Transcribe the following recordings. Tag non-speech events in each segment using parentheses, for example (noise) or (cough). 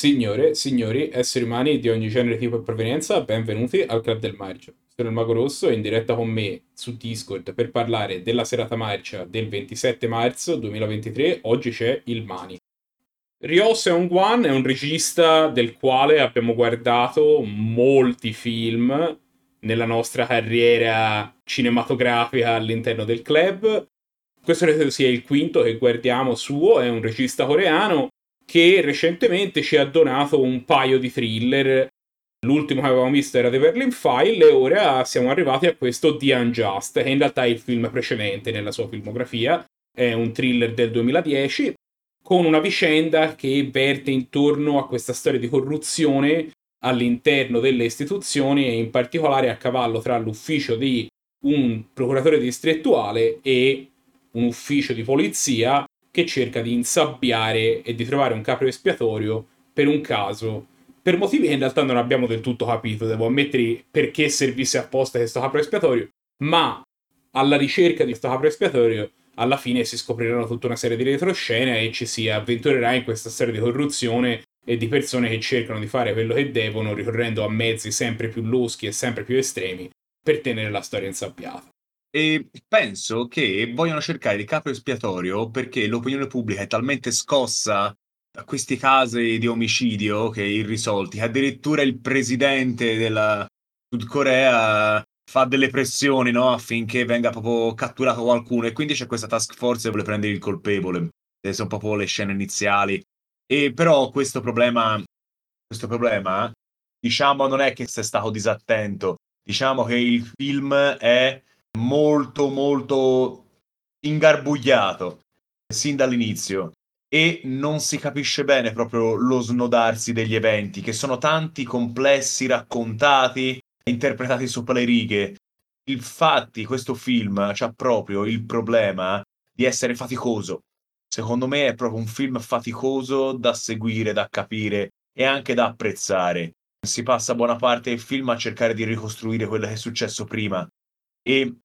Signore, signori, esseri umani di ogni genere, tipo e provenienza, benvenuti al Club del Marcio. Sono il Mago Rosso in diretta con me su Discord per parlare della serata marcia del 27 marzo 2023. Oggi c'è il Mani. Ryo Seung-wan è un regista del quale abbiamo guardato molti film nella nostra carriera cinematografica all'interno del club. Questo credo sia il quinto che guardiamo suo, è un regista coreano che recentemente ci ha donato un paio di thriller. L'ultimo che avevamo visto era The Berlin File e ora siamo arrivati a questo The Unjust, che in realtà è il film precedente nella sua filmografia. È un thriller del 2010 con una vicenda che verte intorno a questa storia di corruzione all'interno delle istituzioni e in particolare a cavallo tra l'ufficio di un procuratore distrettuale e un ufficio di polizia che cerca di insabbiare e di trovare un capo espiatorio per un caso, per motivi che in realtà non abbiamo del tutto capito, devo ammettere perché servisse apposta questo capo espiatorio, ma alla ricerca di questo capo espiatorio alla fine si scopriranno tutta una serie di retroscene e ci si avventurerà in questa storia di corruzione e di persone che cercano di fare quello che devono ricorrendo a mezzi sempre più loschi e sempre più estremi per tenere la storia insabbiata. E penso che vogliono cercare il capo espiatorio perché l'opinione pubblica è talmente scossa da questi casi di omicidio che irrisolti, che addirittura il presidente della Sud Corea fa delle pressioni no? affinché venga proprio catturato qualcuno e quindi c'è questa task force che vuole prendere il colpevole. Queste sono proprio le scene iniziali. E però questo problema, questo problema, diciamo, non è che sei stato disattento. Diciamo che il film è molto, molto ingarbugliato sin dall'inizio e non si capisce bene proprio lo snodarsi degli eventi, che sono tanti, complessi, raccontati, interpretati sopra le righe. Infatti questo film ha proprio il problema di essere faticoso. Secondo me è proprio un film faticoso da seguire, da capire e anche da apprezzare. Si passa buona parte del film a cercare di ricostruire quello che è successo prima. E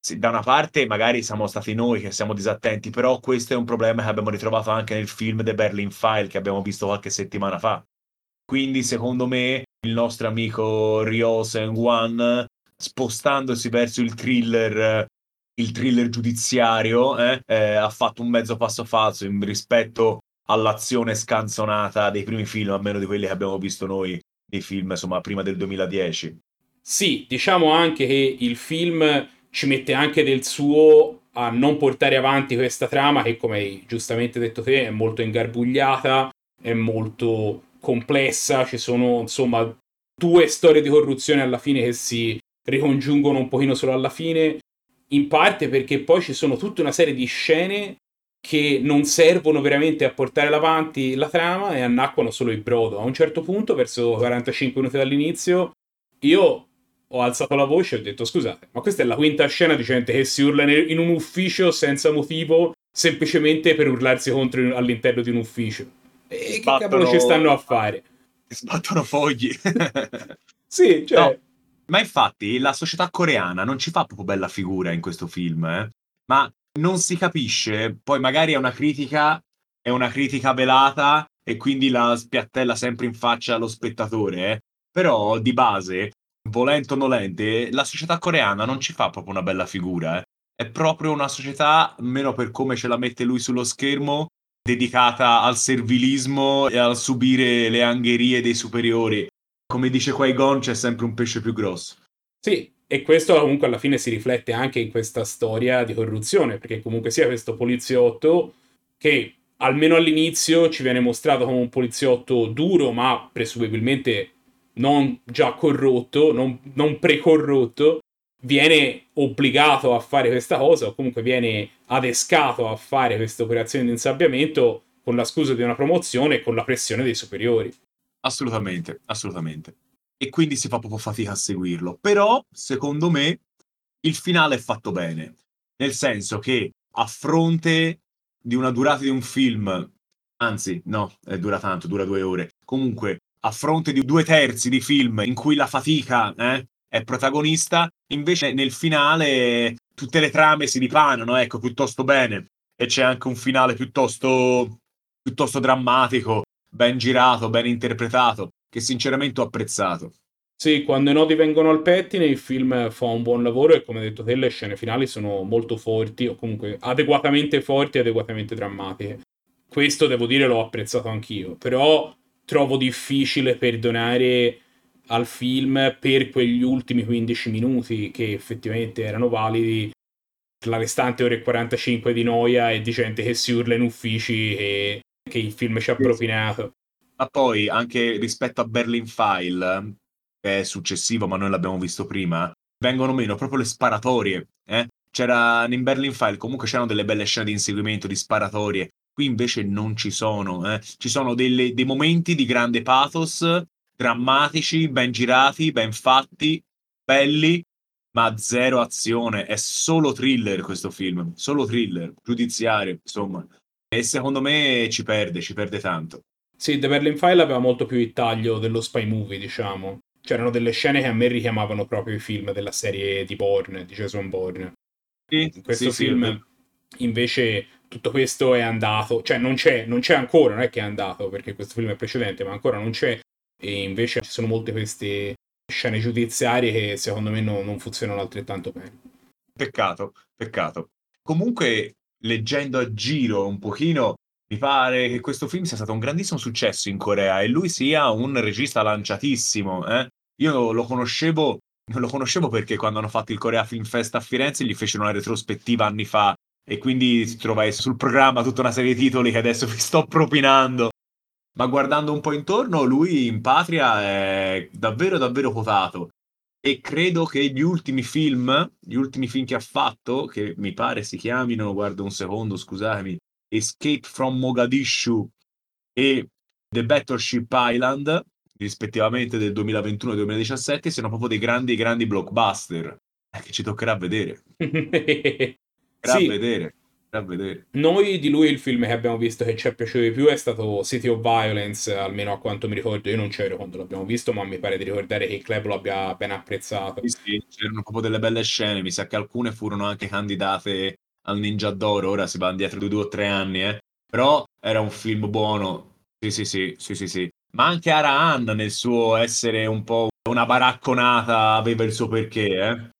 sì, da una parte magari siamo stati noi che siamo disattenti, però questo è un problema che abbiamo ritrovato anche nel film The Berlin File che abbiamo visto qualche settimana fa. Quindi secondo me il nostro amico Ryo Seung-wan spostandosi verso il thriller il thriller giudiziario eh, eh, ha fatto un mezzo passo falso in rispetto all'azione scanzonata dei primi film, almeno di quelli che abbiamo visto noi nei film, insomma, prima del 2010. Sì, diciamo anche che il film ci mette anche del suo a non portare avanti questa trama che, come hai giustamente detto te, è molto ingarbugliata, è molto complessa, ci sono insomma due storie di corruzione alla fine che si ricongiungono un pochino solo alla fine, in parte perché poi ci sono tutta una serie di scene che non servono veramente a portare avanti la trama e annacquano solo il brodo. A un certo punto, verso 45 minuti dall'inizio, io ho alzato la voce e ho detto scusate, ma questa è la quinta scena di gente che si urla in un ufficio senza motivo, semplicemente per urlarsi contro all'interno di un ufficio. E che cavolo ci stanno a fare? Sbattono fogli. (laughs) sì, cioè... No, ma infatti la società coreana non ci fa proprio bella figura in questo film, eh? ma non si capisce, poi magari è una critica, è una critica velata e quindi la spiattella sempre in faccia allo spettatore, eh? però di base, volente o nolente, la società coreana non ci fa proprio una bella figura, eh? è proprio una società, almeno per come ce la mette lui sullo schermo, dedicata al servilismo e al subire le angherie dei superiori. Come dice Qui-Gon, c'è sempre un pesce più grosso. Sì, e questo comunque alla fine si riflette anche in questa storia di corruzione, perché comunque sia questo poliziotto che almeno all'inizio ci viene mostrato come un poliziotto duro, ma presumibilmente non già corrotto, non, non precorrotto, viene obbligato a fare questa cosa o comunque viene adescato a fare queste operazioni di insabbiamento con la scusa di una promozione e con la pressione dei superiori. Assolutamente, assolutamente. E quindi si fa proprio fatica a seguirlo. Però, secondo me, il finale è fatto bene. Nel senso che a fronte di una durata di un film, anzi, no, dura tanto, dura due ore. Comunque, a fronte di due terzi di film in cui la fatica eh, è protagonista, invece nel finale tutte le trame si ripanano, ecco, piuttosto bene. E c'è anche un finale piuttosto, piuttosto drammatico, ben girato, ben interpretato, che sinceramente ho apprezzato. Sì, quando i nodi vengono al pettine il film fa un buon lavoro e come detto te le scene finali sono molto forti o comunque adeguatamente forti e adeguatamente drammatiche. Questo devo dire l'ho apprezzato anch'io, però trovo difficile perdonare al film per quegli ultimi 15 minuti che effettivamente erano validi la restante ora e 45 di noia e di gente che si urla in uffici e che il film ci ha propinato. Ma poi anche rispetto a Berlin File, che è successivo, ma noi l'abbiamo visto prima, vengono meno proprio le sparatorie. Eh? C'era in Berlin File, comunque c'erano delle belle scene di inseguimento, di sparatorie. Qui invece non ci sono. Eh? Ci sono delle, dei momenti di grande pathos, drammatici, ben girati, ben fatti, belli, ma zero azione. È solo thriller questo film, solo thriller, giudiziario, insomma. E secondo me ci perde, ci perde tanto. Sì, The Berlin File aveva molto più il taglio dello spy movie, diciamo c'erano delle scene che a me richiamavano proprio i film della serie di Bourne, di Jason Bourne. Sì, In questo sì, film sì. invece tutto questo è andato, cioè non c'è, non c'è ancora, non è che è andato perché questo film è precedente, ma ancora non c'è e invece ci sono molte queste scene giudiziarie che secondo me no, non funzionano altrettanto bene. Peccato, peccato. Comunque, leggendo a giro un pochino, mi pare che questo film sia stato un grandissimo successo in Corea e lui sia un regista lanciatissimo. Eh? Io lo conoscevo, lo conoscevo perché quando hanno fatto il Korea Film Fest a Firenze gli fecero una retrospettiva anni fa e quindi trovai sul programma tutta una serie di titoli che adesso vi sto propinando. Ma guardando un po' intorno, lui in patria è davvero davvero quotato. E credo che gli ultimi film, gli ultimi film che ha fatto, che mi pare si chiamino, guarda un secondo, scusatemi, Escape from Mogadishu e The Battleship Island, rispettivamente del 2021 e 2017, siano proprio dei grandi, grandi blockbuster eh, che ci toccherà vedere. (laughs) Toccherà Sì. vedere. toccherà vedere. Noi di lui il film che abbiamo visto che ci è piaciuto di più è stato City of Violence, almeno a quanto mi ricordo. Io non c'ero quando l'abbiamo visto, ma mi pare di ricordare che il club lo abbia ben apprezzato. Sì, sì, c'erano proprio delle belle scene. Mi sa che alcune furono anche candidate al Ninja d'Oro. Ora si va indietro di due o tre anni, eh. Però era un film buono. Sì, sì, sì, sì, sì, sì. Ma anche Arahan nel suo essere un po' una baracconata aveva il suo perché, eh.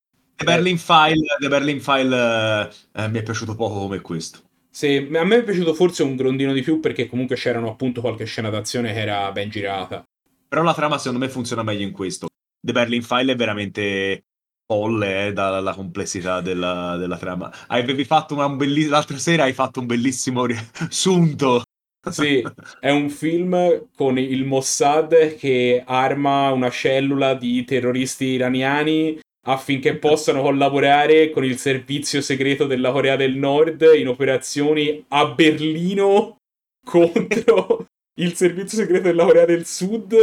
The Berlin File, The Berlin File eh, mi è piaciuto poco come questo. Sì, a me è piaciuto forse un grondino di più perché comunque c'erano appunto qualche scena d'azione che era ben girata. Però la trama secondo me funziona meglio in questo. The Berlin File è veramente folle eh, dalla complessità della, della trama. Avevi fatto una belli- l'altra sera hai fatto un bellissimo riassunto. (laughs) Sì, è un film con il Mossad che arma una cellula di terroristi iraniani affinché possano collaborare con il servizio segreto della Corea del Nord in operazioni a Berlino (laughs) contro il servizio segreto della Corea del Sud.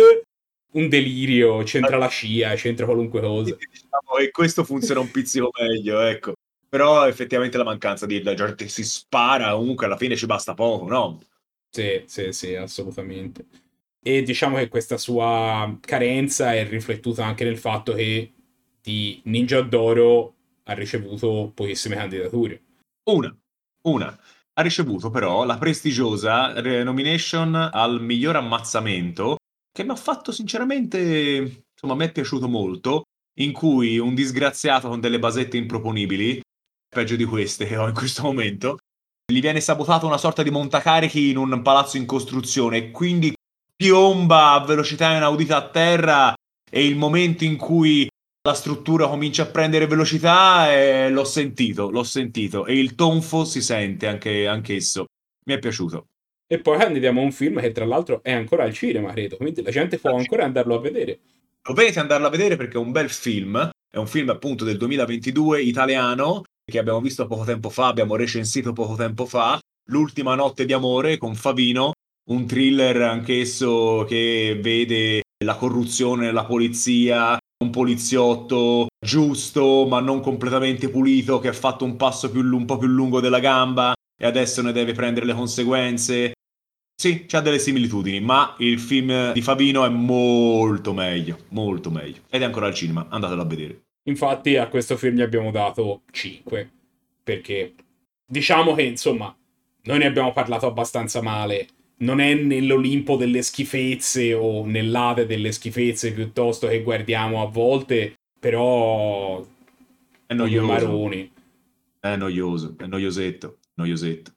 Un delirio, c'entra la CIA, c'entra qualunque cosa. Diciamo, e questo funziona un pizzico meglio, ecco. Però effettivamente la mancanza di la gente si spara, comunque alla fine ci basta poco, no? Sì, sì, sì, assolutamente. E diciamo che questa sua carenza è riflettuta anche nel fatto che di Ninja d'Oro ha ricevuto pochissime candidature. Una, una. Ha ricevuto però la prestigiosa nomination al miglior ammazzamento, che mi ha fatto sinceramente, insomma, me è piaciuto molto, in cui un disgraziato con delle basette improponibili, peggio di queste che ho in questo momento, gli viene sabotato una sorta di montacarichi in un palazzo in costruzione quindi piomba a velocità inaudita a terra e il momento in cui la struttura comincia a prendere velocità e l'ho sentito, l'ho sentito e il tonfo si sente anche anch'esso. Mi è piaciuto. E poi candidiamo a un film che tra l'altro è ancora al cinema, credo, quindi la gente può ancora andarlo a vedere. Dovete andarlo a vedere perché è un bel film, è un film appunto del 2022 italiano che abbiamo visto poco tempo fa, abbiamo recensito poco tempo fa, L'ultima notte di amore con Favino, un thriller anch'esso che vede la corruzione nella polizia, un poliziotto giusto ma non completamente pulito che ha fatto un passo più, un po' più lungo della gamba e adesso ne deve prendere le conseguenze. Sì, c'ha delle similitudini, ma il film di Favino è molto meglio, molto meglio. Ed è ancora al cinema, andatelo a vedere. Infatti a questo film gli abbiamo dato 5, perché diciamo che insomma noi ne abbiamo parlato abbastanza male non è nell'Olimpo delle schifezze o nell'Ade delle schifezze piuttosto che guardiamo a volte, però è noioso. Maroni. È noioso, è noiosetto, noiosetto.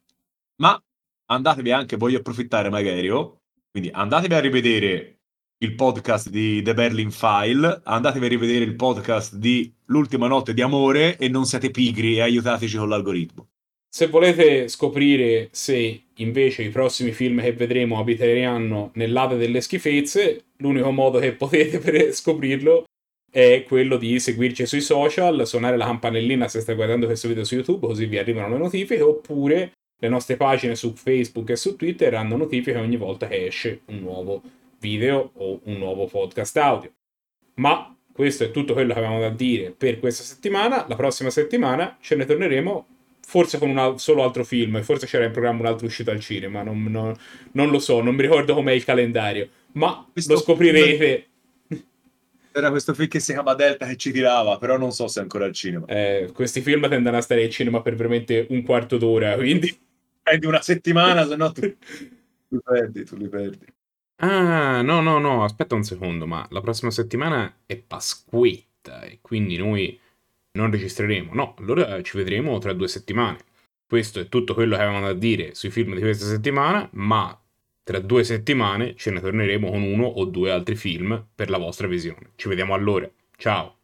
Ma andatevi anche, voglio approfittare magari, oh, quindi andatevi a rivedere il podcast di The Berlin File, andatevi a rivedere il podcast di L'ultima notte di amore e non siate pigri e aiutateci con l'algoritmo. Se volete scoprire se invece i prossimi film che vedremo abiteranno nell'Ade delle schifezze, l'unico modo che (laughs) potete per scoprirlo è quello di seguirci sui social, suonare la campanellina se stai guardando questo video su YouTube, così vi arrivano le notifiche, oppure le nostre pagine su Facebook e su Twitter hanno notifiche ogni volta che esce un nuovo video o un nuovo podcast audio. Ma questo è tutto quello che avevamo da dire per questa settimana. La prossima settimana ce ne torneremo forse con un solo altro film, e forse c'era in programma un'altra uscita al cinema, non, non, non lo so, non mi ricordo com'è il calendario, ma questo lo scoprirete. (laughs) Era questo film che si chiama Delta che ci tirava, però non so se è ancora al cinema. Eh, questi film tendono a stare al cinema per veramente un quarto d'ora, quindi... (laughs) Prendi una settimana, se no tu... tu (laughs) li perdi, tu li perdi. Ah, no, no, no, aspetta un secondo, ma la prossima settimana è Pasquetta e quindi noi non registreremo. No, allora ci vedremo tra due settimane. Questo è tutto quello che avevamo da dire sui film di questa settimana, ma tra due settimane ce ne torneremo con uno o due altri film per la vostra visione. Ci vediamo allora. Ciao!